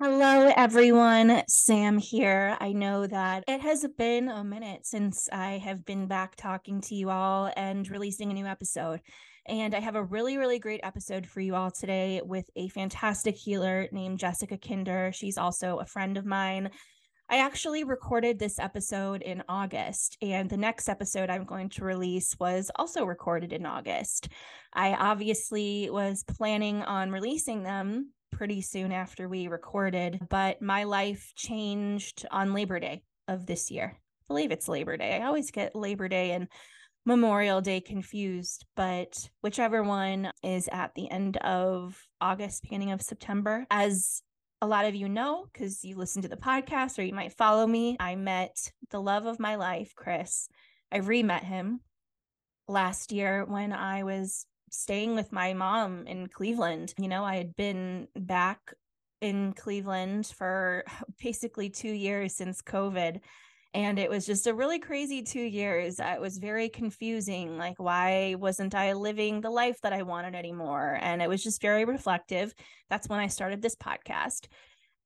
Hello, everyone. Sam here. I know that it has been a minute since I have been back talking to you all and releasing a new episode. And I have a really, really great episode for you all today with a fantastic healer named Jessica Kinder. She's also a friend of mine. I actually recorded this episode in August, and the next episode I'm going to release was also recorded in August. I obviously was planning on releasing them pretty soon after we recorded, but my life changed on Labor Day of this year. I believe it's Labor Day. I always get Labor Day and Memorial Day confused, but whichever one is at the end of August, beginning of September. As a lot of you know, because you listen to the podcast or you might follow me, I met the love of my life, Chris. I re met him last year when I was staying with my mom in Cleveland. You know, I had been back in Cleveland for basically two years since COVID. And it was just a really crazy two years. It was very confusing. Like, why wasn't I living the life that I wanted anymore? And it was just very reflective. That's when I started this podcast.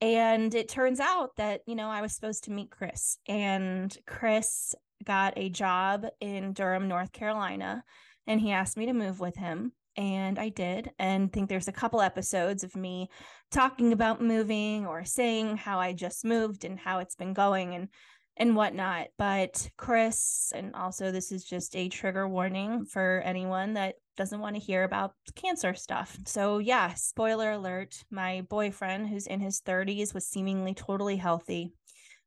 And it turns out that, you know, I was supposed to meet Chris, and Chris got a job in Durham, North Carolina and he asked me to move with him and I did and think there's a couple episodes of me talking about moving or saying how I just moved and how it's been going and and whatnot. But Chris, and also this is just a trigger warning for anyone that doesn't want to hear about cancer stuff. So yeah, spoiler alert, my boyfriend who's in his 30s was seemingly totally healthy.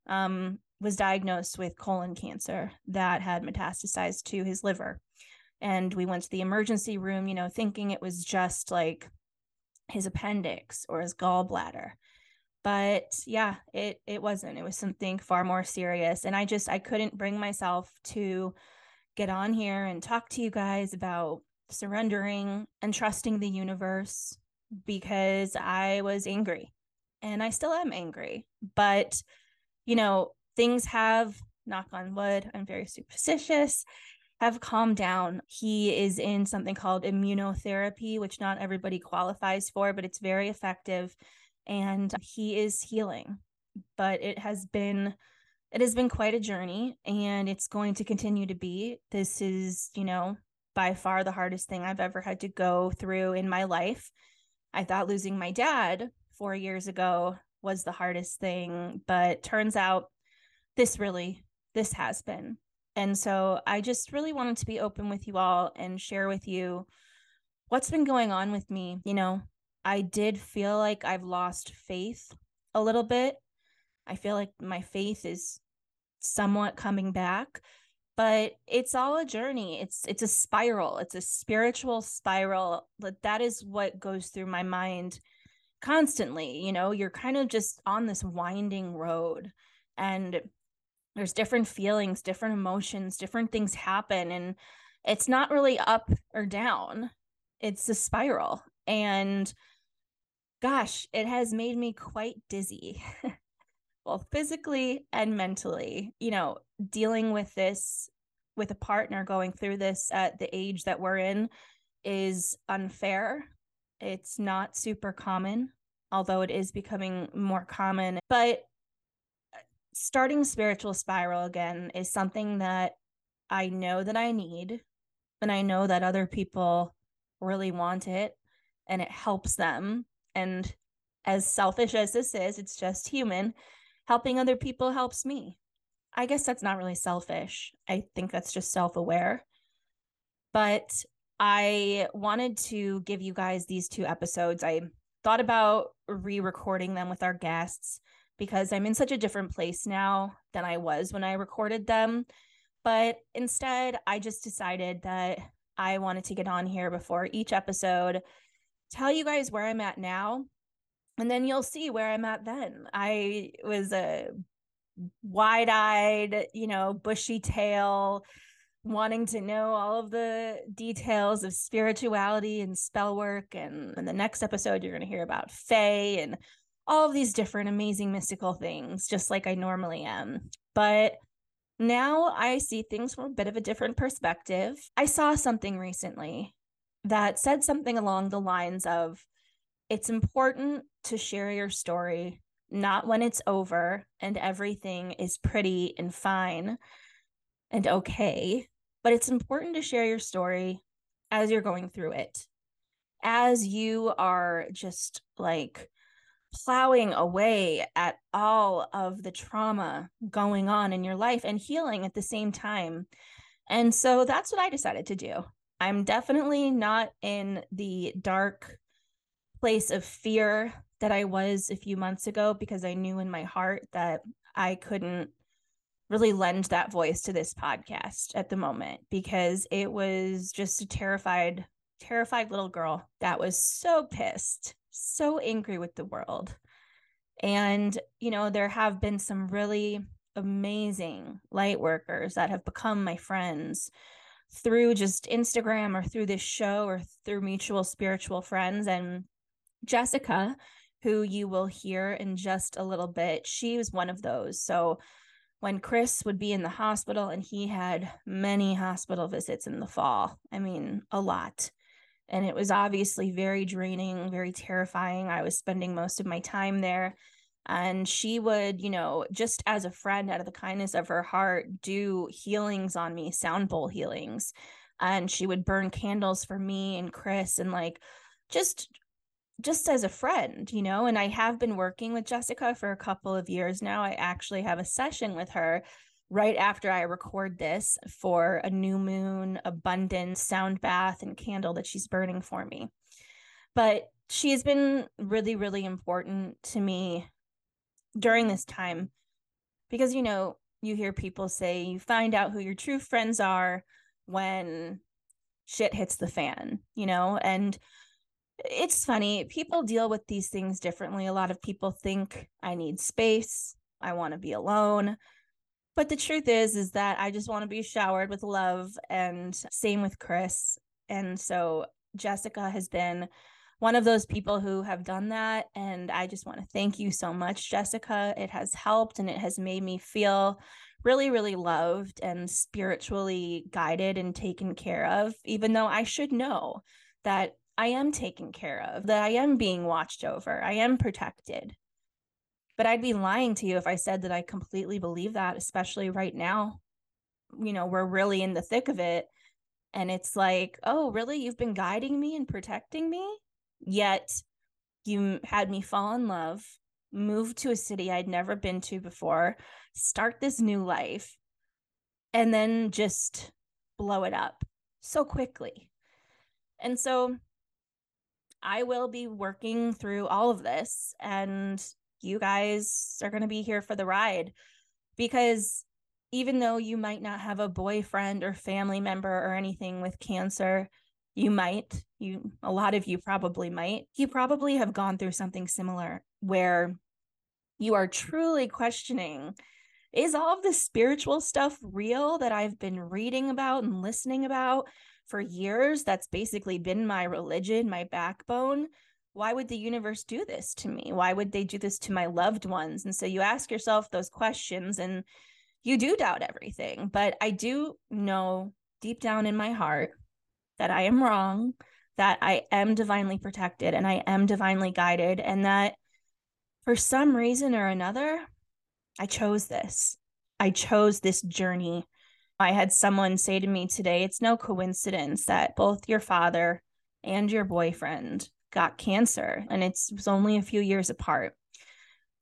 Um, was diagnosed with colon cancer that had metastasized to his liver and we went to the emergency room you know thinking it was just like his appendix or his gallbladder. But yeah it it wasn't. It was something far more serious and i just i couldn't bring myself to get on here and talk to you guys about surrendering and trusting the universe because i was angry and i still am angry. But you know things have knock on wood i'm very superstitious have calmed down. He is in something called immunotherapy, which not everybody qualifies for, but it's very effective. And he is healing. But it has been it has been quite a journey and it's going to continue to be. This is, you know, by far the hardest thing I've ever had to go through in my life. I thought losing my dad 4 years ago was the hardest thing, but turns out this really this has been and so I just really wanted to be open with you all and share with you what's been going on with me. You know, I did feel like I've lost faith a little bit. I feel like my faith is somewhat coming back, but it's all a journey. It's it's a spiral. It's a spiritual spiral. That that is what goes through my mind constantly. You know, you're kind of just on this winding road and there's different feelings, different emotions, different things happen. And it's not really up or down, it's a spiral. And gosh, it has made me quite dizzy. well, physically and mentally, you know, dealing with this with a partner going through this at the age that we're in is unfair. It's not super common, although it is becoming more common. But starting spiritual spiral again is something that I know that I need and I know that other people really want it and it helps them and as selfish as this is it's just human helping other people helps me. I guess that's not really selfish. I think that's just self-aware. But I wanted to give you guys these two episodes. I thought about re-recording them with our guests because I'm in such a different place now than I was when I recorded them. But instead, I just decided that I wanted to get on here before each episode, tell you guys where I'm at now, and then you'll see where I'm at then. I was a wide eyed, you know, bushy tail, wanting to know all of the details of spirituality and spell work. And in the next episode, you're going to hear about Fae and all of these different amazing mystical things, just like I normally am. But now I see things from a bit of a different perspective. I saw something recently that said something along the lines of it's important to share your story not when it's over and everything is pretty and fine and okay. But it's important to share your story as you're going through it, as you are just like plowing away at all of the trauma going on in your life and healing at the same time. And so that's what I decided to do. I'm definitely not in the dark place of fear that I was a few months ago because I knew in my heart that I couldn't really lend that voice to this podcast at the moment because it was just a terrified, terrified little girl that was so pissed, so angry with the world. And, you know, there have been some really amazing light workers that have become my friends through just Instagram or through this show or through mutual spiritual friends. And Jessica, who you will hear in just a little bit, she was one of those. So when Chris would be in the hospital, and he had many hospital visits in the fall, I mean, a lot. And it was obviously very draining, very terrifying. I was spending most of my time there. And she would you know just as a friend out of the kindness of her heart do healings on me sound bowl healings. And she would burn candles for me and chris and like just just as a friend you know? And i have been working with jessica for a couple of years now. I actually have a session with her right after i record this for a new moon abundance sound bath and candle that she's burning for me. But she has been really really important to me during this time because you know you hear people say you find out who your true friends are when shit hits the fan you know? And it's funny people deal with these things differently. A lot of people think i need space. I want to be alone but the truth is is that i just want to be showered with love and same with chris and so jessica has been one of those people who have done that. And I just want to thank you so much, Jessica. It has helped and it has made me feel really, really loved and spiritually guided and taken care of, even though I should know that I am taken care of, that I am being watched over, I am protected. But I'd be lying to you if I said that I completely believe that, especially right now. You know, we're really in the thick of it. And it's like, oh, really? You've been guiding me and protecting me? Yet you had me fall in love, move to a city I'd never been to before, start this new life, and then just blow it up so quickly. And so I will be working through all of this, and you guys are going to be here for the ride because even though you might not have a boyfriend or family member or anything with cancer, you might you a lot of you probably might you probably have gone through something similar where you are truly questioning is all of this spiritual stuff real that I've been reading about and listening about for years? That's basically been my religion, my backbone. Why would the universe do this to me? Why would they do this to my loved ones? And so you ask yourself those questions and you do doubt everything. But I do know deep down in my heart that I am wrong, that I am divinely protected and I am divinely guided, and that for some reason or another, I chose this. I chose this journey. I had someone say to me today, it's no coincidence that both your father and your boyfriend got cancer, and it's, it was only a few years apart.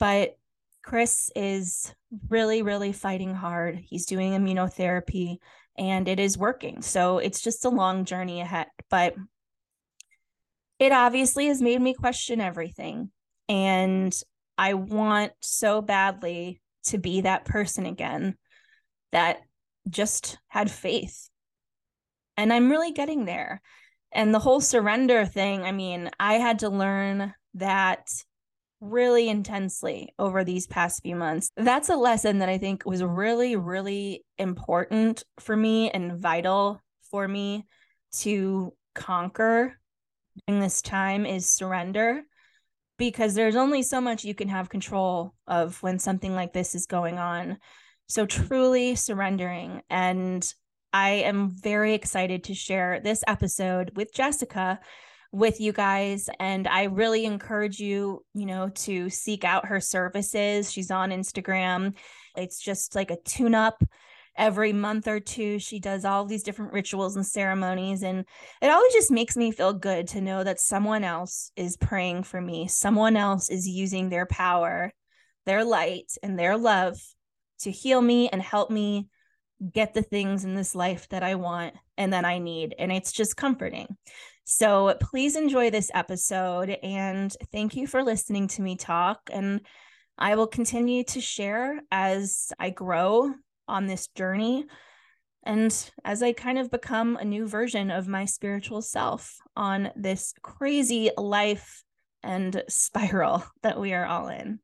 But Chris is really, really fighting hard. He's doing immunotherapy and it is working. So it's just a long journey ahead, but it obviously has made me question everything. And I want so badly to be that person again that just had faith. And I'm really getting there. And the whole surrender thing, I mean, I had to learn that really intensely over these past few months. That's a lesson that I think was really, really important for me and vital for me to conquer during this time is surrender because there's only so much you can have control of when something like this is going on. So, truly surrendering. And I am very excited to share this episode with Jessica with you guys and I really encourage you, you know, to seek out her services. She's on Instagram. It's just like a tune up every month or two she does all these different rituals and ceremonies and it always just makes me feel good to know that someone else is praying for me someone else is using their power their light and their love to heal me and help me get the things in this life that I want and that I need and it's just comforting so please enjoy this episode and thank you for listening to me talk and I will continue to share as I grow on this journey and as I kind of become a new version of my spiritual self on this crazy life and spiral that we are all in.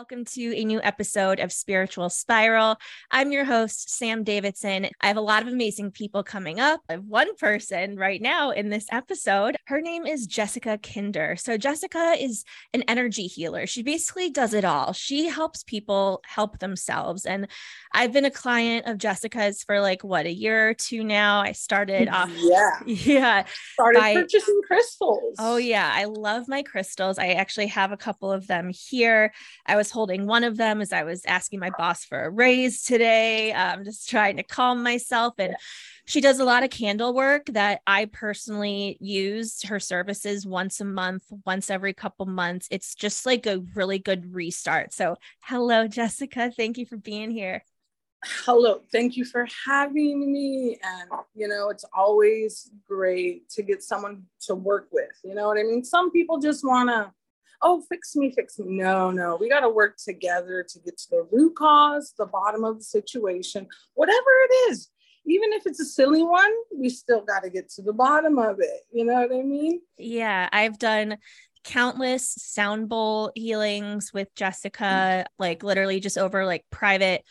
Welcome to a new episode of Spiritual Spiral. I'm your host, Sam Davidson. I have a lot of amazing people coming up. I have one person right now in this episode. Her name is Jessica Kinder. So, Jessica is an energy healer. She basically does it all. She helps people help themselves. And I've been a client of Jessica's for like what, a year or two now. I started off. Yeah. Yeah. Started by, purchasing crystals. Oh, yeah. I love my crystals. I actually have a couple of them here. I was holding one of them as I was asking my boss for a raise today. I'm um, just trying to calm myself. And she does a lot of candle work that I personally use her services once a month, once every couple months. It's just like a really good restart. So, hello, Jessica. Thank you for being here. Hello, thank you for having me. And, you know, it's always great to get someone to work with. You know what I mean? Some people just want to oh, fix me, fix me. No, no, we got to work together to get to the root cause, the bottom of the situation, whatever it is. Even if it's a silly one, we still got to get to the bottom of it. You know what I mean? Yeah, I've done countless sound bowl healings with Jessica, mm. like literally just over like private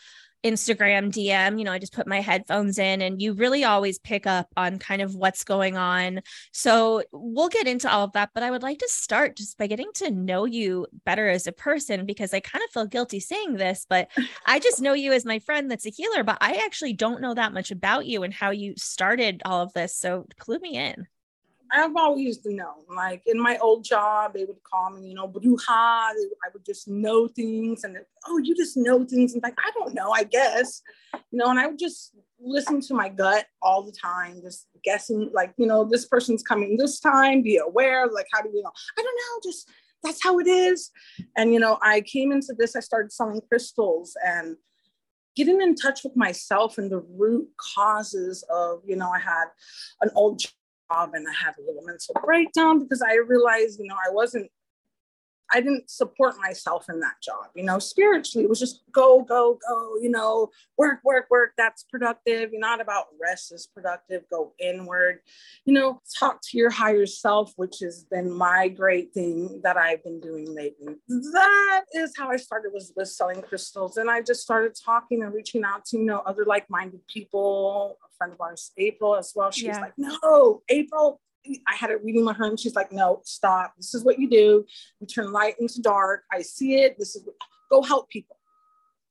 Instagram DM, you know, I just put my headphones in and you really always pick up on kind of what's going on. So we'll get into all of that, but I would like to start just by getting to know you better as a person because I kind of feel guilty saying this, but I just know you as my friend that's a healer, but I actually don't know that much about you and how you started all of this. So clue me in. I've always known, like in my old job, they would call me, you know, bruja. I would just know things and, oh, you just know things. And like, I don't know, I guess, you know, and I would just listen to my gut all the time, just guessing, like, you know, this person's coming this time, be aware, like, how do we know? I don't know, just that's how it is. And, you know, I came into this, I started selling crystals and getting in touch with myself and the root causes of, you know, I had an old job and I had a little mental breakdown because I realized, you know, I wasn't, I didn't support myself in that job, you know, spiritually. It was just go, go, go, you know, work, work, work. That's productive. You're not about rest is productive. Go inward, you know, talk to your higher self, which has been my great thing that I've been doing lately. That is how I started was with selling crystals. And I just started talking and reaching out to, you know, other like-minded people, a friend of ours, April, as well. She yeah. like, no, April. I had a reading with her and she's like, no, stop. This is what you do. You turn light into dark. I see it. This is go help people.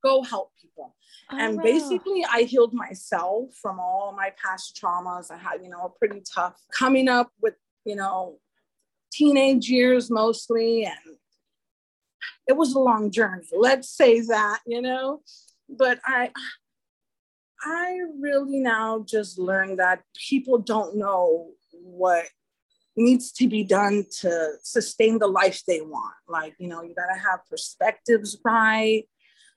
Go help people. Oh, and wow. basically, I healed myself from all my past traumas. I had, you know, a pretty tough coming up with, you know, teenage years mostly. And it was a long journey. Let's say that, you know, but I, I really now just learned that people don't know what needs to be done to sustain the life they want. Like, you know, you got to have perspectives right.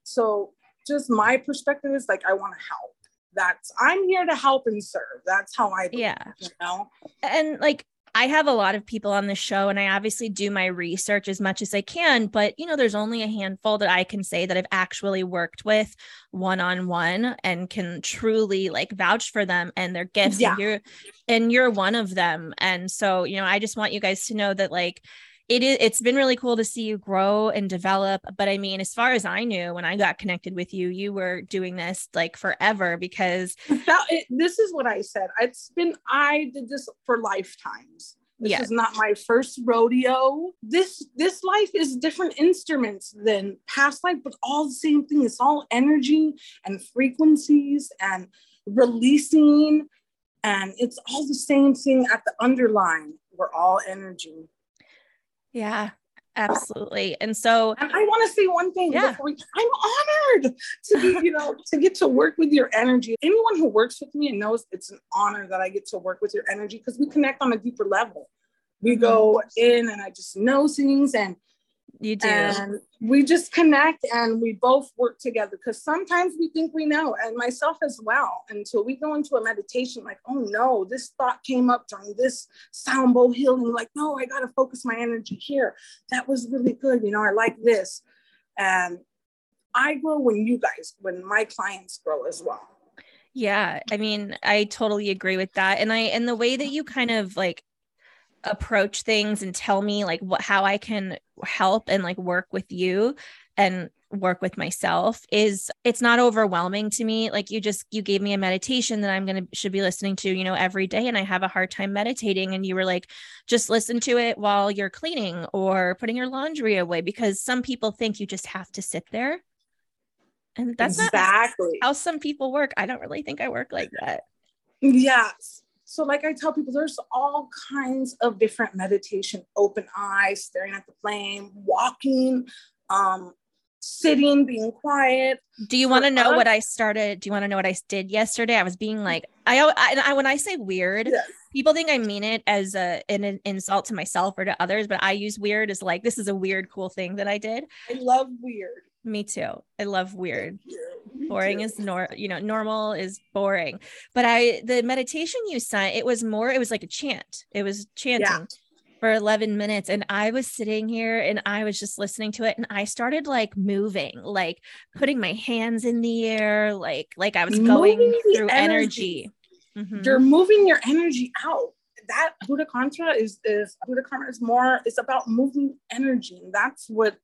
So, just my perspective is like, I want to help. That's, I'm here to help and serve. That's how I, believe, yeah. You know, and like, I have a lot of people on the show and I obviously do my research as much as I can, but you know, there's only a handful that I can say that I've actually worked with one on one and can truly like vouch for them and their gifts. Yeah. And you're and you're one of them. And so, you know, I just want you guys to know that like it is it's been really cool to see you grow and develop but i mean as far as i knew when i got connected with you you were doing this like forever because that, it, this is what i said. It's been i did this for lifetimes. This yes. is not my first rodeo. This this life is different instruments than past life but all the same thing. It's all energy and frequencies and releasing and it's all the same thing at the underline. We're all energy yeah, absolutely. And so and I want to say one thing yeah. before we, I'm honored to be, you know, to get to work with your energy. Anyone who works with me and knows it's an honor that I get to work with your energy because we connect on a deeper level. We mm-hmm. go in and I just know things and you do. And we just connect and we both work together because sometimes we think we know, and myself as well, until we go into a meditation, like, oh no, this thought came up during this sound bowl healing. Like, no, I got to focus my energy here. That was really good. You know, I like this. And I grow when you guys, when my clients grow as well. Yeah. I mean, I totally agree with that. And I, and the way that you kind of like approach things and tell me like what how I can help and like work with you and work with myself is it's not overwhelming to me. Like you just you gave me a meditation that i'm going to should be listening to you know every day and i have a hard time meditating and you were like just listen to it while you're cleaning or putting your laundry away because some people think you just have to sit there. And that's exactly. how some people work. I don't really think i work like that. Yes so, like I tell people, there's all kinds of different meditation open eyes, staring at the flame, walking, um, sitting, being quiet. Do you want to know us, what I started? Do you want to know what I did yesterday? I was being like, I, I, I when I say weird, yes. people think I mean it as a an, an insult to myself or to others, but I use weird as like this is a weird, cool thing that I did. I love weird. Me too. I love weird. boring is nor you know normal is boring. But I the meditation you sent it was more it was like a chant. It was chanting. Yeah. For 11 minutes, and I was sitting here and I was just listening to it, and I started like moving, like putting my hands in the air, like like I was going through energy. energy. Mm-hmm. You're moving your energy out that Buddha Tantra is is Buddha Karma is more it's about moving energy. And that's what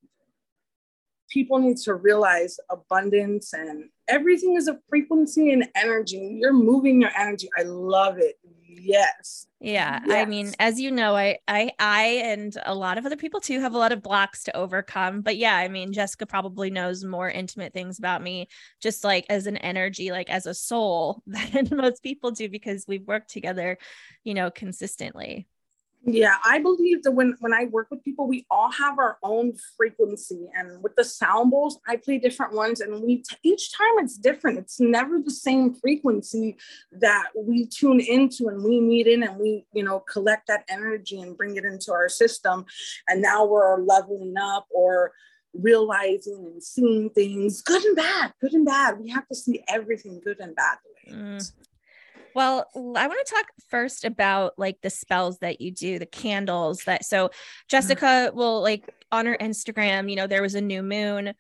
people need to realize abundance and everything is a frequency and energy. You're moving your energy. I love it. Yes. Yeah. Yes. I mean, as you know, I I I and a lot of other people too have a lot of blocks to overcome. But yeah, I mean, Jessica probably knows more intimate things about me just like as an energy, like as a soul than most people do because we've worked together, you know, consistently. Yeah, I believe that when when I work with people, we all have our own frequency, and with the sound bowls, I play different ones, and we t- each time it's different. It's never the same frequency that we tune into, and we meet in, and we you know collect that energy and bring it into our system, and now we're leveling up or realizing and seeing things good and bad, good and bad. We have to see everything good and bad. Mm, well, I want to talk first about like the spells that you do, the candles that so mm-hmm. Jessica will like on her Instagram, you know, there was a new moon.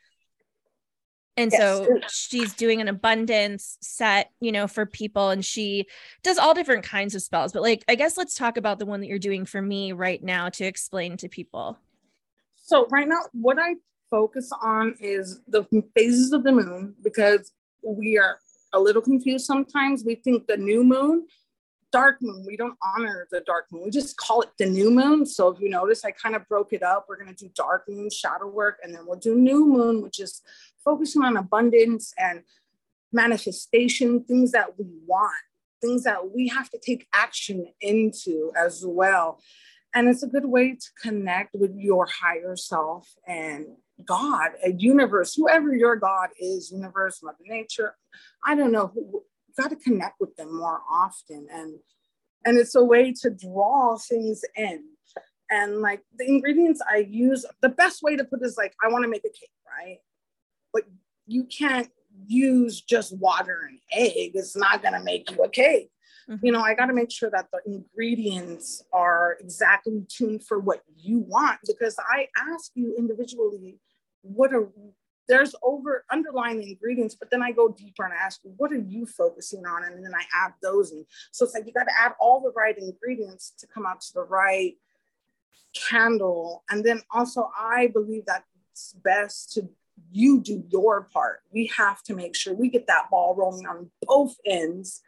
And yes. so she's doing an abundance set, you know, for people and she does all different kinds of spells. But like, I guess let's talk about the one that you're doing for me right now to explain to people. So, right now, what I focus on is the phases of the moon because we are a little confused sometimes. We think the new moon, dark moon, we don't honor the dark moon. We just call it the new moon. So if you notice, I kind of broke it up. We're going to do dark moon, shadow work, and then we'll do new moon, which is focusing on abundance and manifestation, things that we want, things that we have to take action into as well. And it's a good way to connect with your higher self and God, a universe, whoever your God is, universe, Mother Nature, I don't know, got to connect with them more often. And and it's a way to draw things in. And like the ingredients I use, the best way to put is like, I want to make a cake, right? But you can't use just water and egg. It's not going to make you a cake. Mm-hmm. You know, I got to make sure that the ingredients are exactly tuned for what you want because I ask you individually what are there's over underlying ingredients, but then I go deeper and I ask you, what are you focusing on? And then I add those. And so it's like you got to add all the right ingredients to come out to the right candle. And then also, I believe that it's best to you do your part. We have to make sure we get that ball rolling on both ends.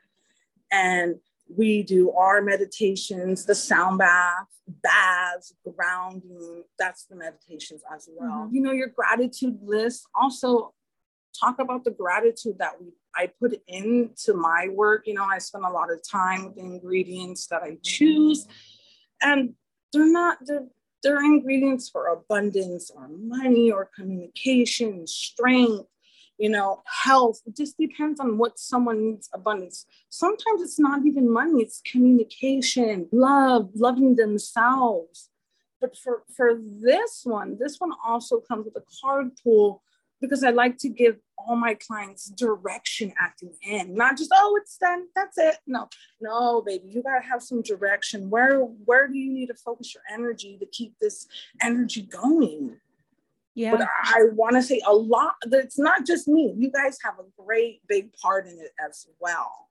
And we do our meditations, the sound bath, baths, grounding. That's the meditations as well. Mm-hmm. You know, your gratitude list. Also, talk about the gratitude that we I put into my work. You know, I spend a lot of time with the ingredients that I choose, and they're not they're they're ingredients for abundance or money or communication, strength, you know, health. It just depends on what someone needs abundance. Sometimes it's not even money, it's communication, love, loving themselves. But for, for this one, this one also comes with a card pool because I like to give all my clients direction at the end, not just, oh, it's done, that's it. No, no, baby, you gotta have some direction. Where where do you need to focus your energy to keep this energy going? Yeah. But I want to say a lot, it's not just me. You guys have a great big part in it as well.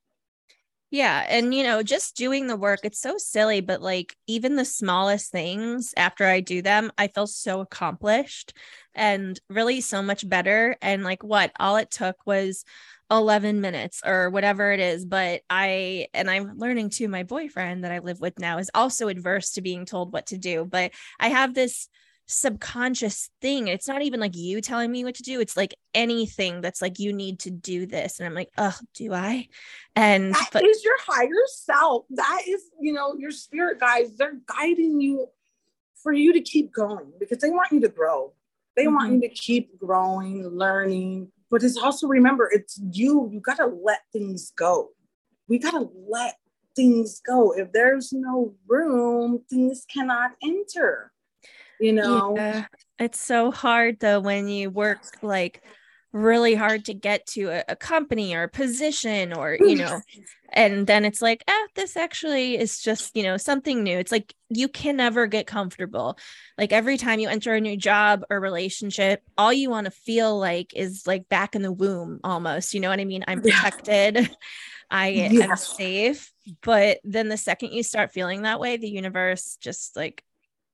Yeah. And, you know, just doing the work, it's so silly, but like even the smallest things after I do them, I feel so accomplished and really so much better. And like what all it took was 11 minutes or whatever it is. But I, and I'm learning too, my boyfriend that I live with now is also adverse to being told what to do. But I have this subconscious thing. It's not even like you telling me what to do. It's like anything that's like you need to do this. And I'm like, oh, do I? And that but- is your higher self. That is, you know, your spirit guides. They're guiding you for you to keep going because they want you to grow. They mm-hmm. want you to keep growing, learning. But it's also remember, it's you. You gotta let things go. We gotta let things go. If there's no room, things cannot enter you know? Yeah. it's so hard though when you work like really hard to get to a, a company or a position or you know and then it's like ah this actually is just you know something new. It's like you can never get comfortable. Like every time you enter a new job or relationship all you want to feel like is like back in the womb almost you know what i mean? I'm protected yeah. i am safe. But then the second you start feeling that way the universe just like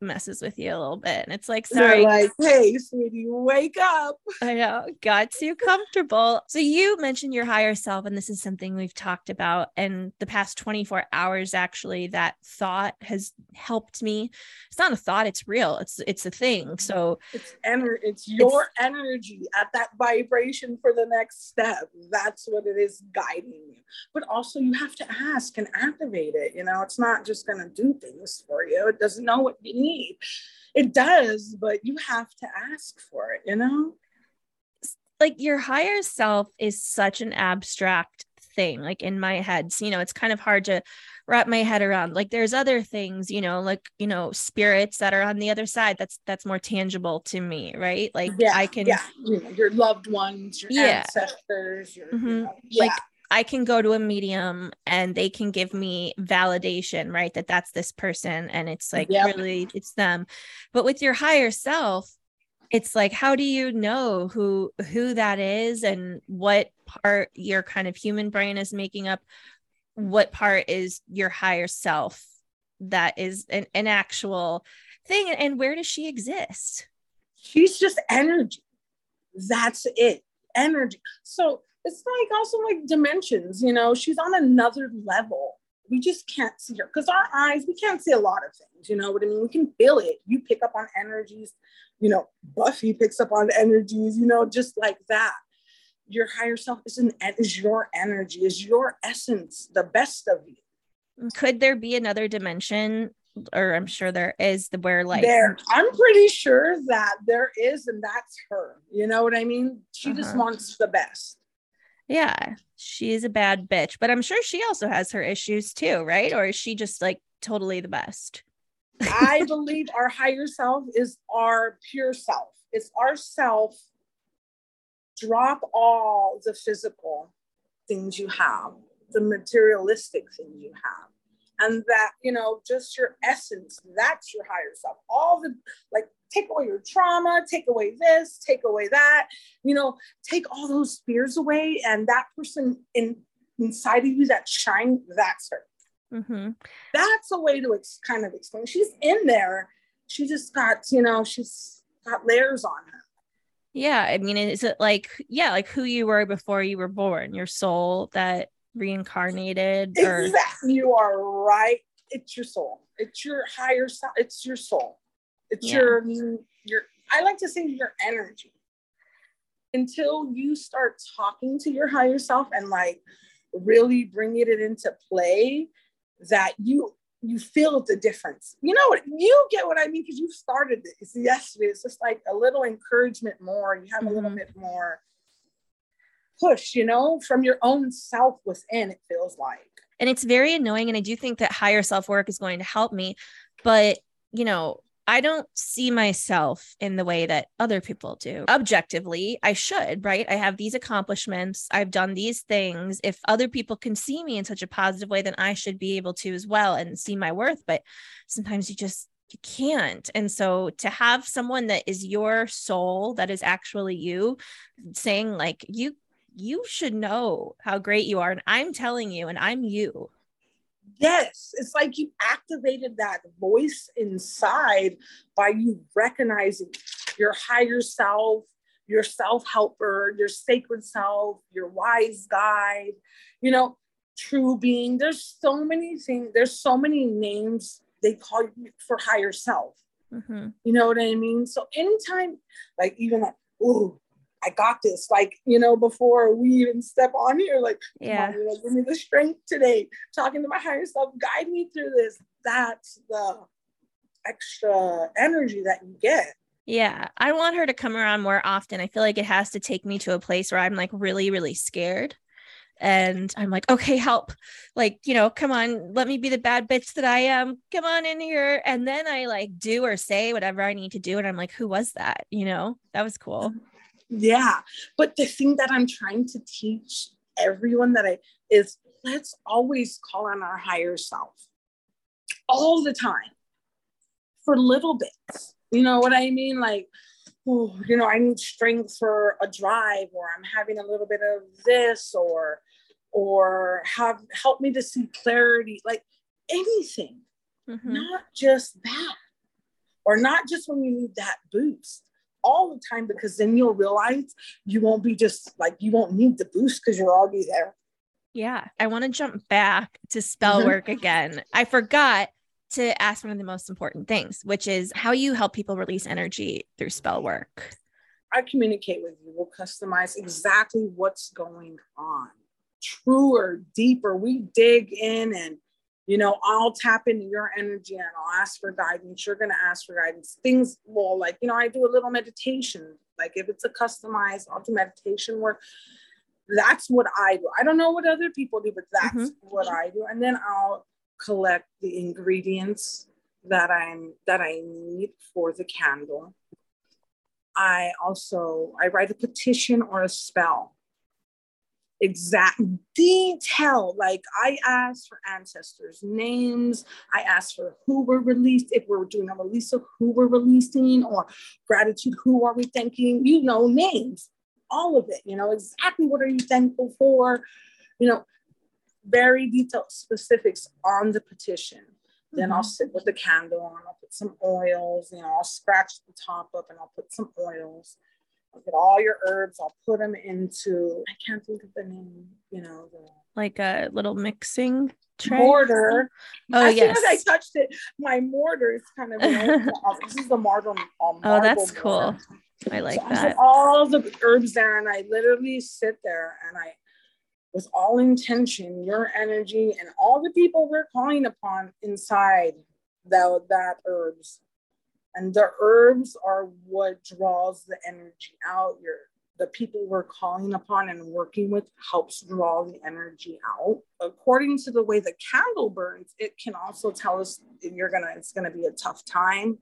messes with you a little bit. And it's like, sorry. They're like, hey, sweetie, wake up. I know, got too comfortable. So you mentioned your higher self, and this is something we've talked about. And the past 24 hours, actually, that thought has helped me. It's not a thought, it's real. It's it's a thing. Mm-hmm. So it's ener- it's your it's, energy at that vibration for the next step. That's what it is guiding you. But also you have to ask and activate it. You know, it's not just gonna do things for you. It doesn't know what you need need. It does, but you have to ask for it, you know? Like your higher self is such an abstract thing, like in my head. So, you know, it's kind of hard to wrap my head around. Like there's other things, you know, like, you know, spirits that are on the other side. That's that's more tangible to me, right? Like yeah, I can yeah, you know, your loved ones, your yeah. ancestors, your mm-hmm. you know, yeah. like I can go to a medium and they can give me validation, right? That that's this person and it's like yep. really it's them. But with your higher self, it's like how do you know who who that is and what part your kind of human brain is making up what part is your higher self that is an, an actual thing and where does she exist she's just energy that's it energy so it's like also like dimensions, you know, she's on another level. We just can't see her because our eyes, we can't see a lot of things, you know what I mean? We can feel it. You pick up on energies, you know, Buffy picks up on energies, you know, just like that. Your higher self is an is your energy, is your essence, the best of you. Could there be another dimension or I'm sure there is the where like there I'm pretty sure that there is and that's her. You know what I mean? She uh-huh. just wants the best. Yeah, she's a bad bitch, but I'm sure she also has her issues too, right? Or is she just like totally the best? I believe our higher self is our pure self. It's our self. Drop all the physical things you have, the materialistic things you have and that you know just your essence that's your higher self all the like take away your trauma take away this take away that you know take all those fears away and that person in inside of you that shine that's her mm-hmm. that's a way to ex- kind of explain she's in there she just got, you know, she's got layers on her. Yeah. I mean, is it like, yeah, like who you were before you were born, your soul that reincarnated? Or... Exactly. You are right. It's your soul. It's your higher self. It's your soul. It's yeah. your, your, I like to say your energy. Until you start talking to your higher self and like really bringing it into play, that you you feel the difference. You know what? You get what I mean because you started this yesterday. It's just like a little encouragement more. You have mm-hmm. a little mm-hmm. bit more push, you know, from your own self within, it feels like. And it's very annoying. And I do think that higher self work is going to help me. But, you know, I don't see myself in the way that other people do. Objectively, I should, right? I have these accomplishments. I've done these things. If other people can see me in such a positive way, then I should be able to as well and see my worth. But sometimes you just you can't. And so to have someone that is your soul, that is actually you, saying like you you should know how great you are and I'm telling you and I'm you yes it's like you activated that voice inside by you recognizing your higher self your self-helper your sacred self your wise guide you know true being. There's so many things there's so many names they call you for higher self. Mm-hmm. you know what i mean? So anytime like even like oh I got this. Like, you know, before we even step on here, like, yeah, on, you know, give me the strength today. Talking to my higher self, guide me through this. That's the extra energy that you get. Yeah, I want her to come around more often. I feel like it has to take me to a place where I'm like really, really scared. And I'm like, okay, help. Like, you know, come on, let me be the bad bitch that I am. Come on in here. And then I like do or say whatever I need to do. And I'm like, who was that? You know, that was cool. Mm-hmm. Yeah. But the thing that I'm trying to teach everyone that I is let's always call on our higher self all the time for little bits. You know what I mean? Like, oh, you know, I need strength for a drive, or I'm having a little bit of this, or or have help me to see clarity, like anything, mm-hmm. not just that, or not just when you need that boost all the time because then you'll realize you won't be just like you won't need the boost because you're already there. Yeah. I want to jump back to spell mm-hmm. work again. I forgot to ask one of the most important things, which is how you help people release energy through spell work. I communicate with you. We'll customize exactly what's going on. Truer, deeper. We dig in and you know, I'll tap into your energy and I'll ask for guidance. You're going to ask for guidance. Things will, like, you know, I do a little meditation. Like, if it's a customized, I'll do meditation work. That's what I do. I don't know what other people do, but that's mm-hmm. what I do. And then I'll collect the ingredients that I'm that I need for the candle. I also I write a petition or a spell exact detail. Like I asked for ancestors' names. I asked for who were released, if we are doing a release of who we're releasing, or gratitude, who are we thanking? You know, names, all of it, you know, exactly what are you thankful for? You know, very detailed specifics on the petition. Mm-hmm. Then I'll mm-hmm. sit with the candle on, I'll put some oils, you know, I'll scratch the top up and I'll put some oils I'll get all your herbs. I'll put them into, I can't think of the name, you know, the, like a little mixing tray. Mortar. Oh, as yes. soon as I touched it, my mortar is kind of, this is the marble. Um, oh, that's cool. I like so that. I all the herbs there and I literally sit there and I, with all intention, your energy and all the people we're calling upon inside that, that herbs and the herbs are what draws the energy out. Your the people we're calling upon and working with helps draw the energy out. According to the way the candle burns it can also tell us you're gonna it's gonna be a tough time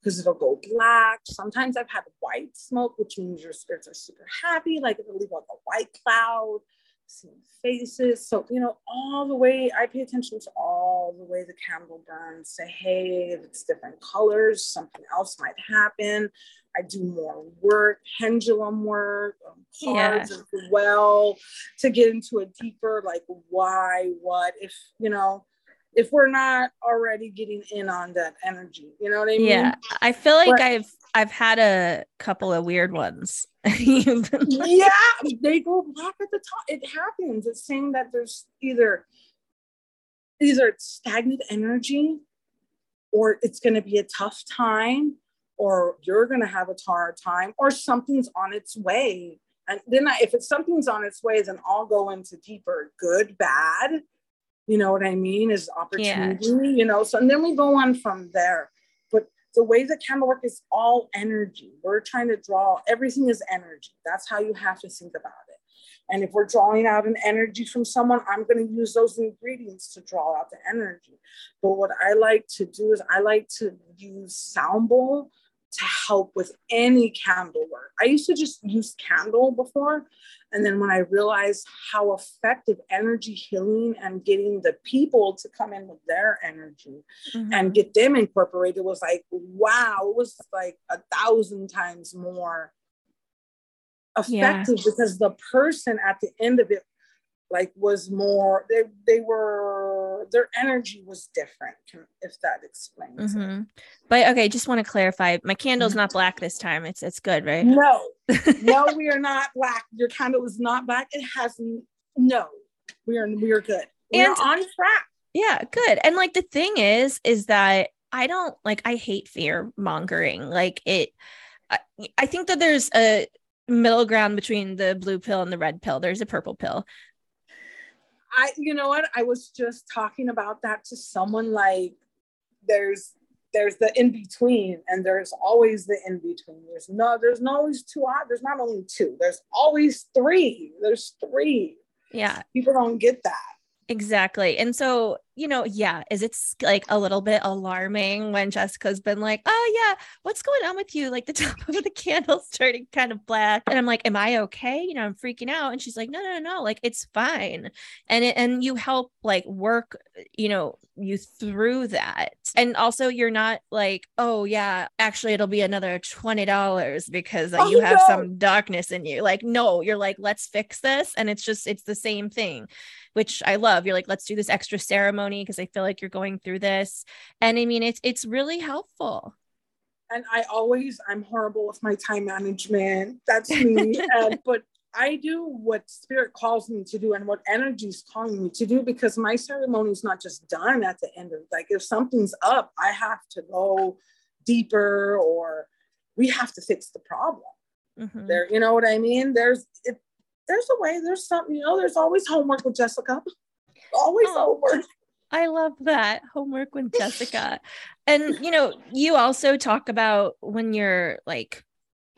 because it'll go black. Sometimes i've had white smoke which means your spirits are super happy like it'll leave like a white cloud seeing faces. So, you know, all the way, I pay attention to all the way the candle burns. Say, hey, if it's different colors, something else might happen. I do more work, pendulum work, um, cards yeah. as well to get into a deeper, like, why, what, if, you know, if we're not already getting in on that energy. You know what I mean? Yeah. I feel like but, I've I've had a couple of weird ones. yeah, they go black at the top. It happens. It's saying that there's either either stagnant energy or it's going to be a tough time or you're going to have a hard time or something's on its way and then I, if it's something's on its way then i'll go into deeper good bad you know what i mean is opportunity yeah. you know so and then we go on from there but the way the candle work is all energy we're trying to draw everything is energy that's how you have to think about it and if we're drawing out an energy from someone, I'm going to use those ingredients to draw out the energy. But what I like to do is I like to use sound bowl to help with any candle work. I used to just use candle before. And then when I realized how effective energy healing and getting the people to come in with their energy mm-hmm. and get them incorporated was like, wow, it was like a thousand times more effective yeah. because the person at the end of it like was more they they were their energy was different if that explains mm-hmm. but okay just want to clarify my candle's not black this time it's it's good right no no we are not black your candle is not black it has no we are we are good we and, are on track yeah good and like the thing is is that i don't like i hate fear mongering like it I, I think that there's a middle ground between the blue pill and the red pill. There's a purple pill. I, you know what? I was just talking about that to someone like there's there's the in between and there's always the in between. There's no there's not always two there's not only two, there's always three. There's three. Yeah. People don't get that. Exactly. And so, you know, yeah, is it like a little bit alarming when Jessica's been like, oh, yeah, what's going on with you? Like the top of the candle's turning kind of black. And I'm like, am I okay? You know, I'm freaking out. And she's like, no, no, no, like it's fine. And it, and you help like work, you know, you through that. And also, you're not like, oh, yeah, actually, it'll be another $20 because uh, oh, you have no. some darkness in you. Like, no, you're like, let's fix this. And it's just, it's the same thing which I love. You're like, let's do this extra ceremony because I feel like you're going through this. And I mean, it's it's really helpful. And I always I'm horrible with my time management. That's me. and, but I do what spirit calls me to do and what energy is calling me to do because my ceremony is not just done at the end of like if something's up, I have to go deeper or we have to fix the problem. Mm-hmm. There, you know what I mean? There's it, there's a way, there's something, you know, there's always homework with Jessica. Always oh, homework. I love that homework with Jessica. and, you know, you also talk about when you're like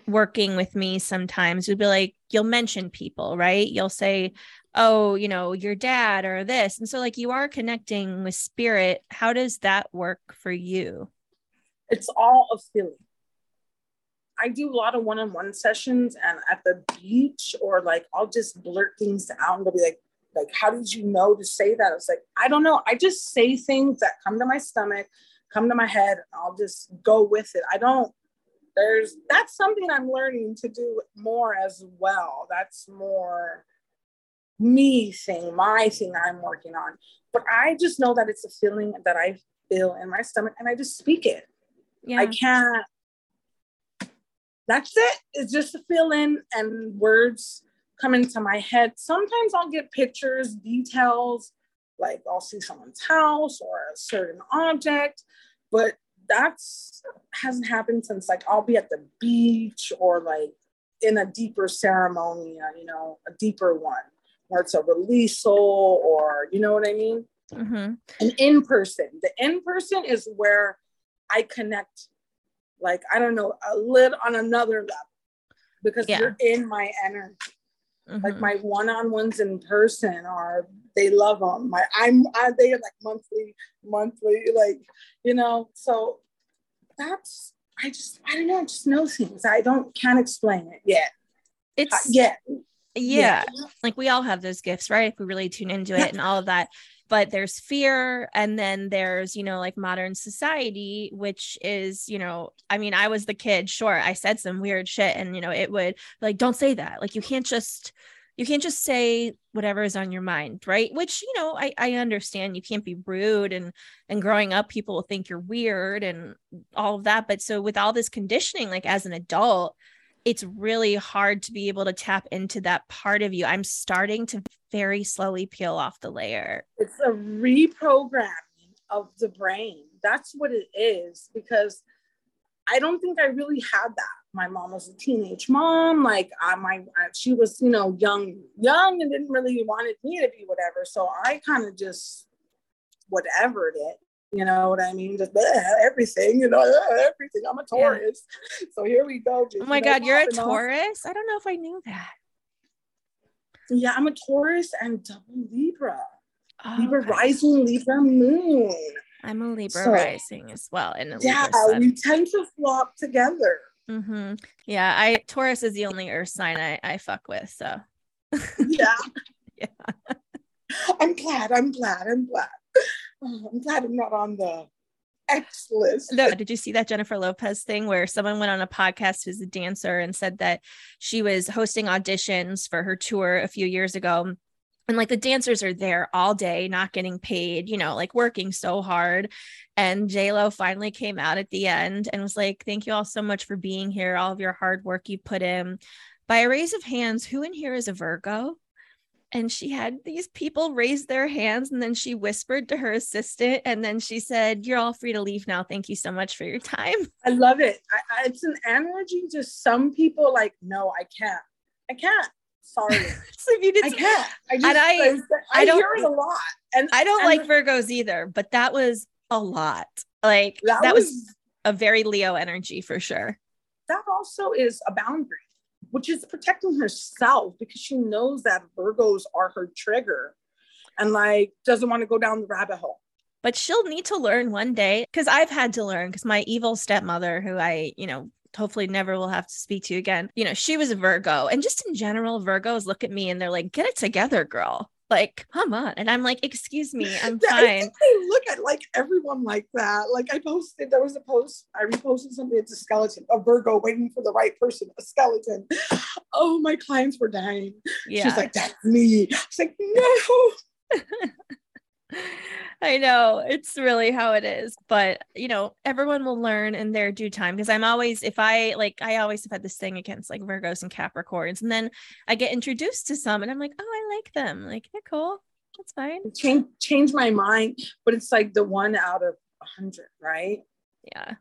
working with me sometimes, you'd be like, you'll mention people, right? You'll say, oh, you know, your dad or this. And so, like, you are connecting with spirit. How does that work for you? It's all a feeling. I do a lot of one-on-one sessions and at the beach or like I'll just blurt things out and they'll be like, like, how did you know to say that? It's like, I don't know. I just say things that come to my stomach, come to my head, I'll just go with it. I don't, there's that's something I'm learning to do more as well. That's more me thing, my thing I'm working on. But I just know that it's a feeling that I feel in my stomach and I just speak it. Yeah. I can't that's it. It's just a feeling and words come into my head. Sometimes I'll get pictures, details, like I'll see someone's house or a certain object, but that's hasn't happened since like I'll be at the beach or like in a deeper ceremony, you know, a deeper one where it's a release soul or you know what I mean? Mm-hmm. An in person. The in person is where I connect like I don't know, a lid on another level because yeah. you're in my energy. Mm-hmm. Like my one-on-ones in person are they love them. My I'm I, they are like monthly, monthly, like you know. So that's I just I don't know. I just know things. I don't can't explain it yet. It's uh, yeah. yeah. Like we all have those gifts, right? If we really tune into it and all of that but there's fear and then there's you know like modern society which is you know i mean i was the kid sure i said some weird shit and you know it would like don't say that like you can't just you can't just say whatever is on your mind right? Which you know i i understand you can't be rude and and growing up people will think you're weird and all of that but so with all this conditioning like as an adult it's really hard to be able to tap into that part of you i'm starting to very slowly peel off the layer it's a reprogramming of the brain that's what it is because i don't think i really had that my mom was a teenage mom. Like I, my, she was, you know, young, young, and didn't really wanted me to be whatever. So I kind of just whatever it. You know what I mean? Just everything, you know, everything. I'm a Taurus, yeah. so here we go. Just, oh my you know, God, you're a Taurus? Off. I don't know if I knew that. Yeah, I'm a Taurus and double Libra. Oh, Libra okay. rising, Libra moon. I'm a Libra so, rising as well, and yeah, we tend to flop together. Mm-hmm. Yeah, I Taurus is the only Earth sign I, I fuck with. So yeah, yeah. I'm glad. I'm glad. I'm glad. Oh, I'm glad I'm not on the X list. No, did you see that Jennifer Lopez thing where someone went on a podcast who's a dancer and said that she was hosting auditions for her tour a few years ago? And like the dancers are there all day not getting paid you know like working so hard. And j-lo finally came out at the end and was like thank you all so much for being here. All of your hard work you put in. By a raise of hands who in here is a virgo and she had these people raise their hands and then she whispered to her assistant and then she said you're all free to leave now thank you so much for your time i love it I, I, it's an analogy to some people like no i can't i can't sorry. so you did I can't. I just, and I, I, I, don't hear it a lot. And I don't and like Virgos either, but that was a lot. Like that, that was, was a very Leo energy for sure. That also is a boundary, which is protecting herself because she knows that Virgos are her trigger and like doesn't want to go down the rabbit hole but she'll need to learn one day because I've had to learn because my evil stepmother, who I, you know, hopefully never will have to speak to again. You know, she was a Virgo. And just in general, Virgos look at me and they're like, get it together, girl. Like, come on. And I'm like, excuse me, I'm fine. I they look at like everyone like that. Like I posted, there was a post, I reposted something, it's a skeleton, a Virgo waiting for the right person, a skeleton. Oh, my clients were dying. Yeah. She's like, that's me. I was like, no. I know it's really how it is, but you know, everyone will learn in their due time because I'm always, if I like, I always have had this thing against like Virgos and Capricorns, and then I get introduced to some and I'm like, oh, I like them. Like, they're cool. That's fine. Change, change my mind, but it's like the one out of a hundred, right? Yeah.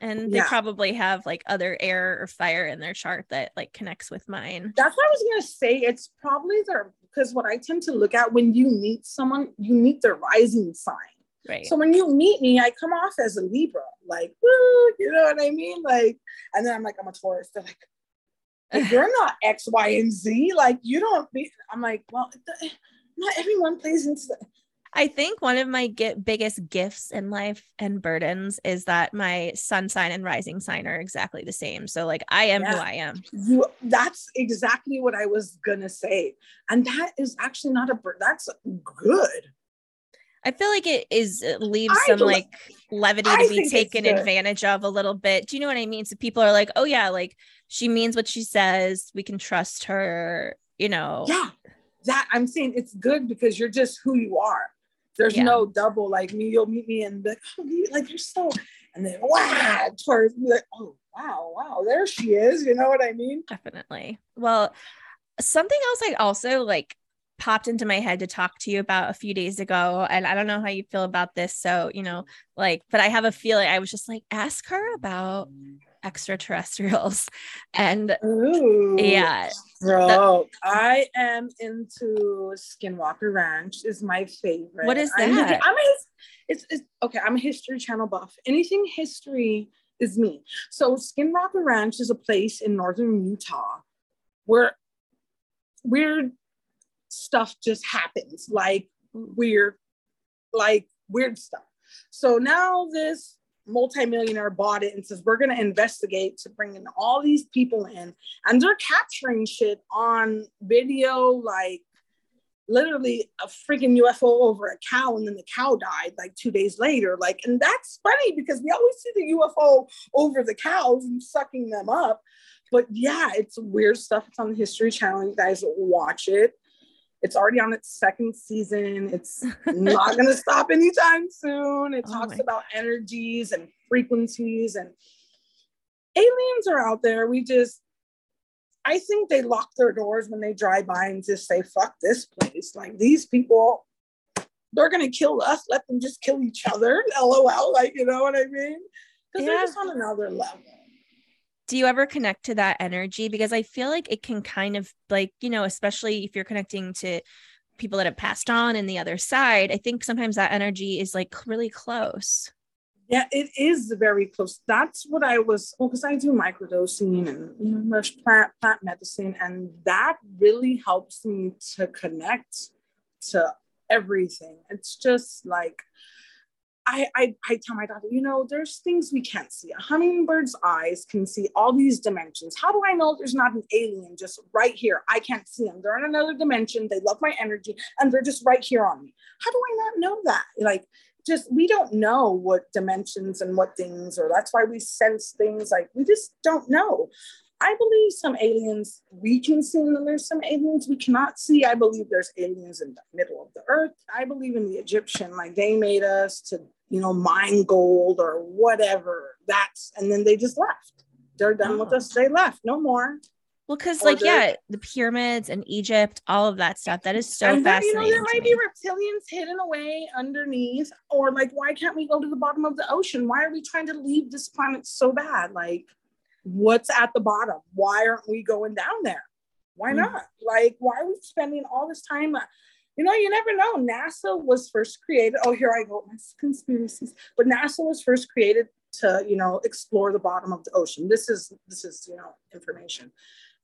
And they yeah. probably have like other air or fire in their chart that like connects with mine. That's what I was gonna say. It's probably their because what I tend to look at when you meet someone, you meet their rising sign. Right. So when you meet me, I come off as a Libra, like, woo, you know what I mean? Like, and then I'm like, I'm a Taurus. They're like, you're not X, Y, and Z. Like, you don't be. I'm like, well, not everyone plays into the. I think one of my get biggest gifts in life and burdens is that my sun sign and rising sign are exactly the same. So like I am yeah. who I am. You that's exactly what I was gonna say. And that is actually not a that's good. I feel like it is it leaves I some like levity I to be taken advantage of a little bit. Do you know what I mean? So people are like, oh yeah, like she means what she says. We can trust her, you know. Yeah. That I'm saying it's good because you're just who you are. There's yeah. no double like me. You'll meet me and be like, oh, like you're so, and then wow, towards me like, oh wow, wow, there she is. You know what I mean? Definitely. Well, something else I also like popped into my head to talk to you about a few days ago and i don't know how you feel about this so you know like but i have a feeling i was just like ask her about extraterrestrials. And Ooh, yeah bro the, i am into skinwalker ranch is my favorite. What is that? I'm, a, I'm a, it's, it's okay i'm a history channel buff. Anything history is me. So skinwalker ranch is a place in northern utah where weird stuff just happens like weird like weird stuff. So now this multimillionaire bought it and says we're going to investigate to bring in all these people in and they're capturing shit on video like literally a freaking UFO over a cow and then the cow died like two days later like and that's funny because we always see the UFO over the cows and sucking them up but yeah, it's weird stuff. It's on the History Channel. You guys watch it. It's already on its second season. It's not going to stop anytime soon. It oh talks about energies and frequencies and aliens are out there. We just, I think they lock their doors when they drive by and just say, fuck this place. Like these people, they're going to kill us. Let them just kill each other. LOL. Like, you know what I mean? Because yeah. they're just on another level do you ever connect to that energy? Because i feel like it can kind of like you know especially if you're connecting to people that have passed on in the other side i think sometimes that energy is like really close. Yeah it is very close. That's what i was well because i do microdosing and you know plant, plant medicine and that really helps me to connect to everything. It's just like I, I, I tell my daughter, you know, there's things we can't see. A hummingbird's eyes can see all these dimensions. How do I know there's not an alien just right here? I can't see them. They're in another dimension. They love my energy and they're just right here on me. How do I not know that? Like, just we don't know what dimensions and what things, or that's why we sense things like we just don't know. I believe some aliens we can see, and there's some aliens we cannot see. I believe there's aliens in the middle of the earth. I believe in the Egyptian, like they made us to, you know, mine gold or whatever. That's and then they just left. They're done oh. with us. They left. No more. Well, because like yeah, the pyramids and Egypt, all of that stuff. That is so and fascinating. you know, there might be reptilians hidden away underneath, or like, why can't we go to the bottom of the ocean? Why are we trying to leave this planet so bad? Like, what's at the bottom? Why aren't we going down there? Why mm. not? Like, why are we spending all this time? You know, you never know. NASA was first created. Oh, here I go, my conspiracies. But NASA was first created to, you know, explore the bottom of the ocean. This is this is, you know, information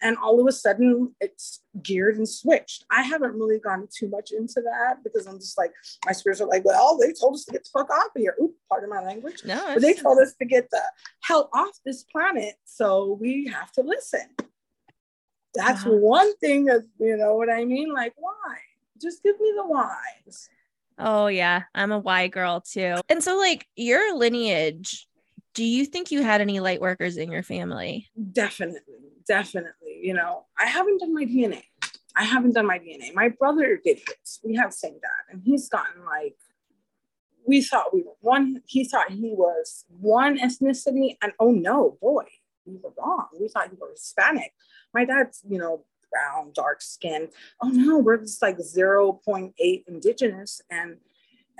and all of a sudden it's geared and switched. I haven't really gone too much into that because I'm just like my spirits are like, well, they told us to get the fuck off of here. Oop, pardon my language. No, but they told us to get the hell off this planet, so we have to listen. That's uh-huh. one thing that you know what I mean. Like, why? Just give me the whys. Oh yeah, I'm a why girl too. And so, like your lineage, do you think you had any light workers in your family? Definitely, definitely. You know, I haven't done my DNA. I haven't done my DNA. My brother did his. We have same dad, and he's gotten like we thought we were one. He thought he was one ethnicity, and oh no, boy, we were wrong. We thought he was Hispanic. My dad's, you know, brown, dark skin. Oh no, we're just like 0.8 indigenous, and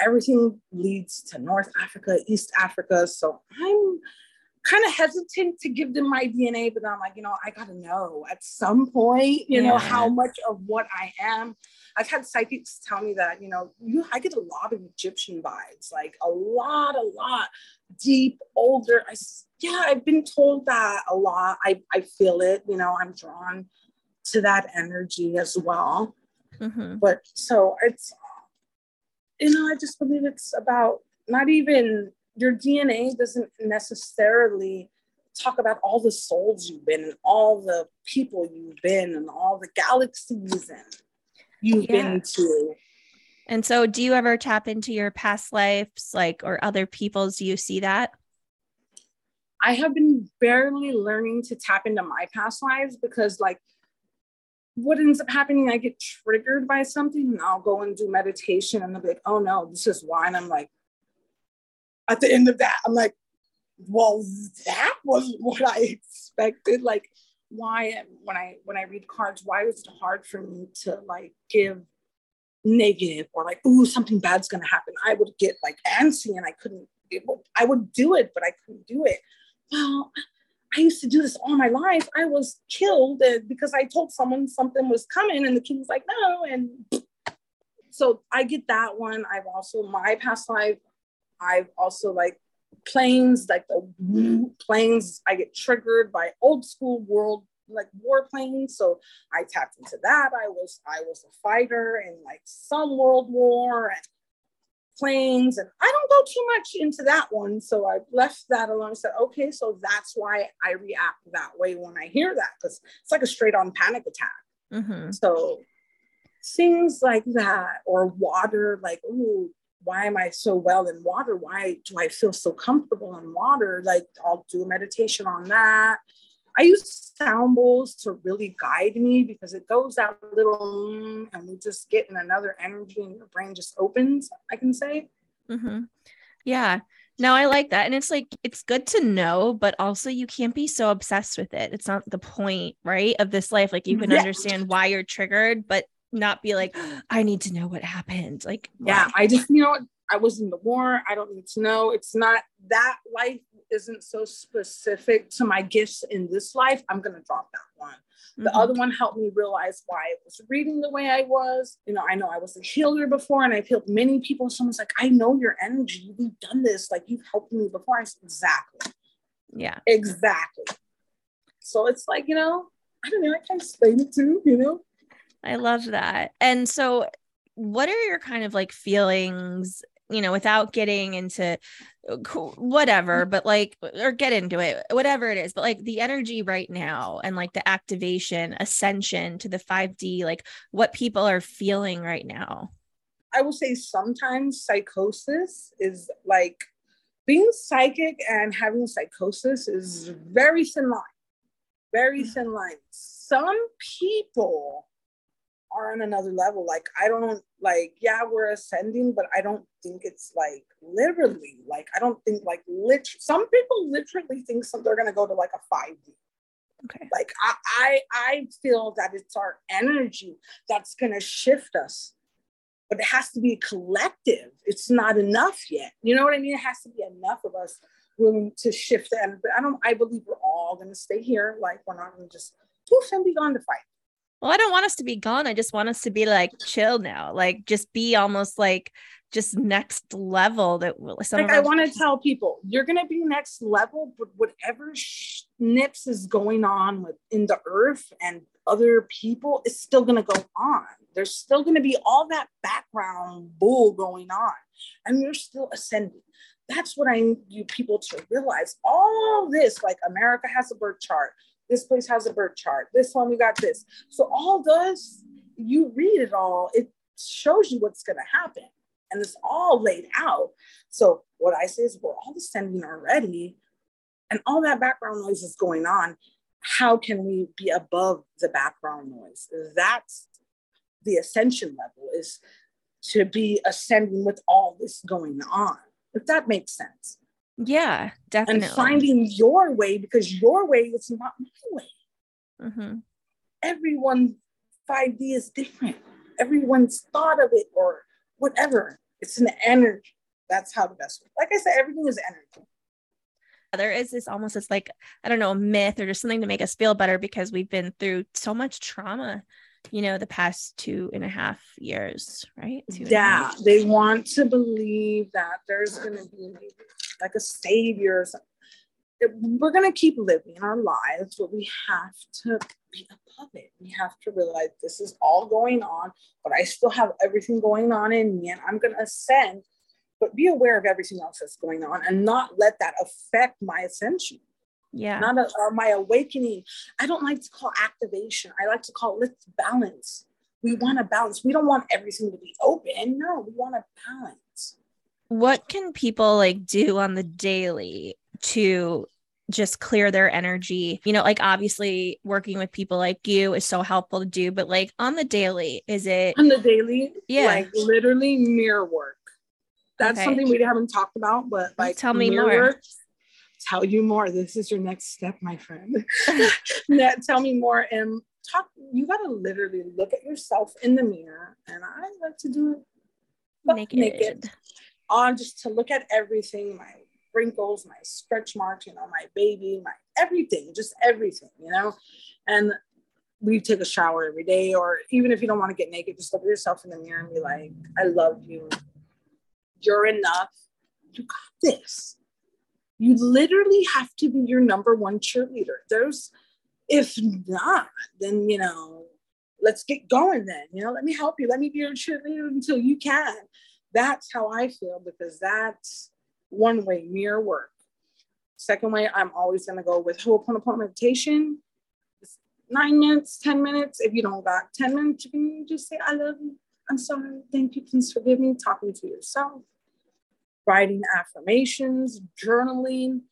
everything leads to North Africa, East Africa. So I'm kind of hesitant to give them my DNA, but I'm like, you know, I gotta know at some point, you yeah. know, how much of what I am. I've had psychics tell me that, you know, you I get a lot of Egyptian vibes, like a lot, a lot, deep, older. I yeah, I've been told that a lot. I, I feel it, you know, I'm drawn to that energy as well. Mm-hmm. But so it's you know, I just believe it's about not even your DNA doesn't necessarily talk about all the souls you've been and all the people you've been and all the galaxies and you've yeah. been to. And so, do you ever tap into your past lives, like, or other people's? Do you see that? I have been barely learning to tap into my past lives because, like, what ends up happening, I get triggered by something and I'll go and do meditation and they'll be like, oh no, this is why. And I'm like, at the end of that, I'm like, well, that wasn't what I expected. Like, why when I when I read cards, why was it hard for me to like give negative or like, ooh, something bad's gonna happen? I would get like antsy and I couldn't, I would do it, but I couldn't do it. Well, I used to do this all my life. I was killed uh, because I told someone something was coming, and the king was like, no. And so I get that one. I've also, my past life, I've also like planes, like the planes, I get triggered by old school world like war planes so i tapped into that i was i was a fighter in like some world war and planes and I don't go too much into that one. So I left that alone. I said, okay, so that's why I react that way when I hear that because it's like a straight on panic attack. Mm-hmm. So things like that, or water, like, ooh, why am I so well in water? Why do I feel so comfortable in water? Like I'll do a meditation on that. I use sound bowls to really guide me because it goes out a little mm, and we just get in another energy and your brain just opens, I can say. Mm-hmm. Yeah. No, I like that. And it's like, it's good to know, but also you can't be so obsessed with it. It's not the point, right? Of this life. Like you can yeah. understand why you're triggered, but not be like, I need to know what happened. Like, yeah, why? I just, you know, I was in the war. I don't need to know. It's not that life isn't so specific to my gifts in this life. I'm going to drop that one. The mm-hmm. other one helped me realize why I was reading the way I was. You know, I know I was a healer before and I've healed many people. Someone's like, I know your energy. You've done this. Like you've helped me before. I said, exactly. Yeah. Exactly. So it's like, you know, I don't know. I can't explain it too, you know? I love that. And so what are your kind of like feelings you know, without getting into uh, whatever, but like, or get into it, whatever it is, but like the energy right now and like the activation, ascension to the 5D, like what people are feeling right now. I will say sometimes psychosis is like being psychic and having psychosis is very thin line, very mm. thin line. Some people are on another level. Like I don't like, yeah, we're ascending, but I don't think it's like literally. Like I don't think like lit. Some people literally think some they're gonna go to like a 5D. Okay. Like I, I I feel that it's our energy that's gonna shift us. But it has to be collective. It's not enough yet. You know what I mean? It has to be enough of us willing to shift and but I don't I believe we're all gonna stay here. Like we're not gonna just poof and be gone to fight well, I don't want us to be gone. I just want us to be like chill now, like just be almost like just next level. That some like I want to tell people, you're gonna be next level, but whatever snips is going on with in the earth and other people is still gonna go on. There's still gonna be all that background bull going on, and you're still ascending. That's what I need you people to realize. All this, like America has a birth chart, this place has a birth chart. This one we got this. So all does you read it all, it shows you what's going to happen, and it's all laid out. So what I say is we're all descending already, and all that background noise is going on. How can we be above the background noise? That's the ascension level is to be ascending with all this going on. If that makes sense. Yeah, definitely. And finding your way because your way is not my way. Mm-hmm. Everyone 5D is different. Everyone's thought of it or whatever. It's an energy. That's how the best way. Like I said, everything is energy. There is this almost it's like, I don't know, a myth or just something to make us feel better because we've been through so much trauma you know, the past two and a half years, right? yeah, they want to believe that there's going to be like a savior. We're going to keep living our lives, but we have to be above it. We have to realize this is all going on, but I still have everything going on in me, and I'm going to ascend. But be aware of everything else that's going on and not let that affect my ascension. Yeah. Not a, or my awakening. I don't like to call activation. I like to call it let's balance. We want to balance. We don't want everything to be open. No we want to balance what can people like do on the daily to just clear their energy you know like obviously working with people like you is so helpful to do but like on the daily is it on the daily yeah like literally mirror work that's okay. something we haven't talked about but like tell me more work, tell you more. This is your next step, my friend. tell me more and talk. You got to literally look at yourself in the mirror. And I like to do it naked. naked. On just to look at everything, my wrinkles, my stretch marks, you know, my baby, my everything, just everything, you know. And we take a shower every day, or even if you don't want to get naked, just look at yourself in the mirror and be like, I love you. You're enough. You got this. You literally have to be your number one cheerleader. There's, if not, then, you know, let's get going then. You know, let me help you. Let me be your cheerleader until you can. That's how I feel because that's one way, mirror work. Second way, I'm always going to go with Ho'oponopono meditation. nine minutes, 10 minutes. If you don't got 10 minutes, you can just say, I love you. I'm sorry. Thank you. Please forgive me. Talking to yourself writing affirmations, journaling.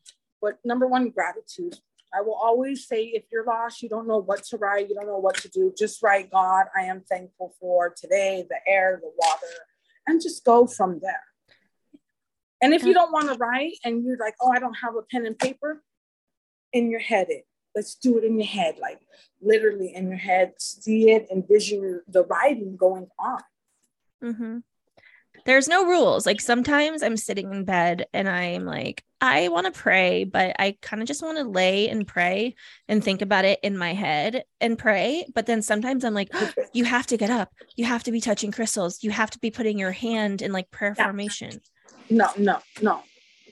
But number one, gratitude. I will always say if you're lost, you don't know what to write, you don't know what to do, just write God, I am thankful for today, the air, the water, and just go from there. And if you don't want to write and you're like, oh, I don't have a pen and paper, in your head it. Let's do it in your head, like literally in your head, see it, envision the writing going on. Mm-hmm. There's no rules. Like sometimes I'm sitting in bed and I'm like, I want to pray, but I kind of just want to lay and pray and think about it in my head and pray. But then sometimes I'm like, oh, you have to get up. You have to be touching crystals. You have to be putting your hand in like prayer yeah. formation. No, no, no.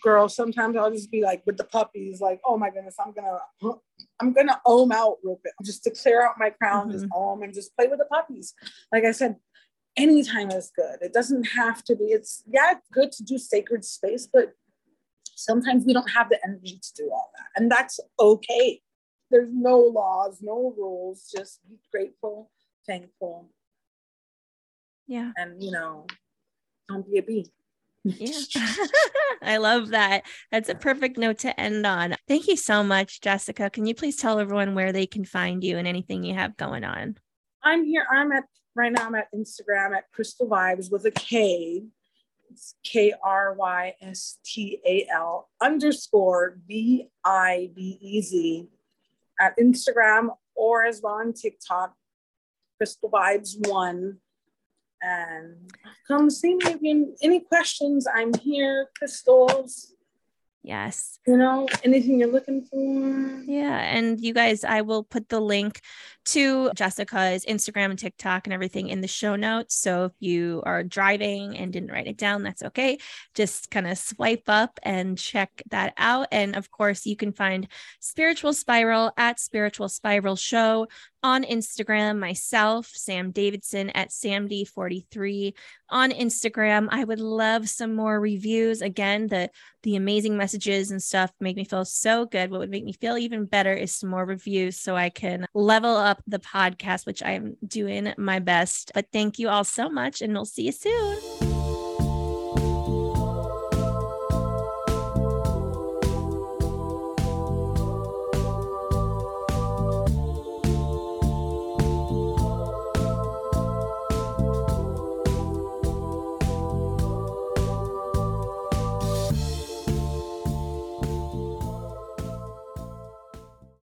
Girl, sometimes I'll just be like with the puppies, like, oh my goodness, I'm gonna I'm gonna ohm out real quick just to clear out my crown, mm-hmm. just ohm and just play with the puppies. Like I said, anytime is good. It doesn't have to be, it's yeah, good to do sacred space, but sometimes we don't have the energy to do all that. And that's okay. There's no laws, no rules, just be grateful, thankful. Yeah. And you know, don't be a bee. Yeah. I love that. That's a perfect note to end on. Thank you so much, Jessica. Can you please tell everyone where they can find you and anything you have going on? I'm here. I'm at right now. I'm at Instagram at Crystal Vibes with a K. K R Y S T A L underscore B I B E Z at Instagram or as well on TikTok. Crystal Vibes One and come see me if you any questions. I'm here, crystals. Yes. You know, anything you're looking for. Yeah. And you guys, I will put the link to Jessica's Instagram and TikTok and everything in the show notes. So if you are driving and didn't write it down, that's okay. Just kind of swipe up and check that out. And of course, you can find Spiritual Spiral at Spiritual Spiral Show on Instagram, myself, Sam Davidson at SamD43 on Instagram. I would love some more reviews. Again, the the amazing messages and stuff make me feel so good. What would make me feel even better is some more reviews so I can level up the podcast, which I'm doing my best. But thank you all so much, and we'll see you soon.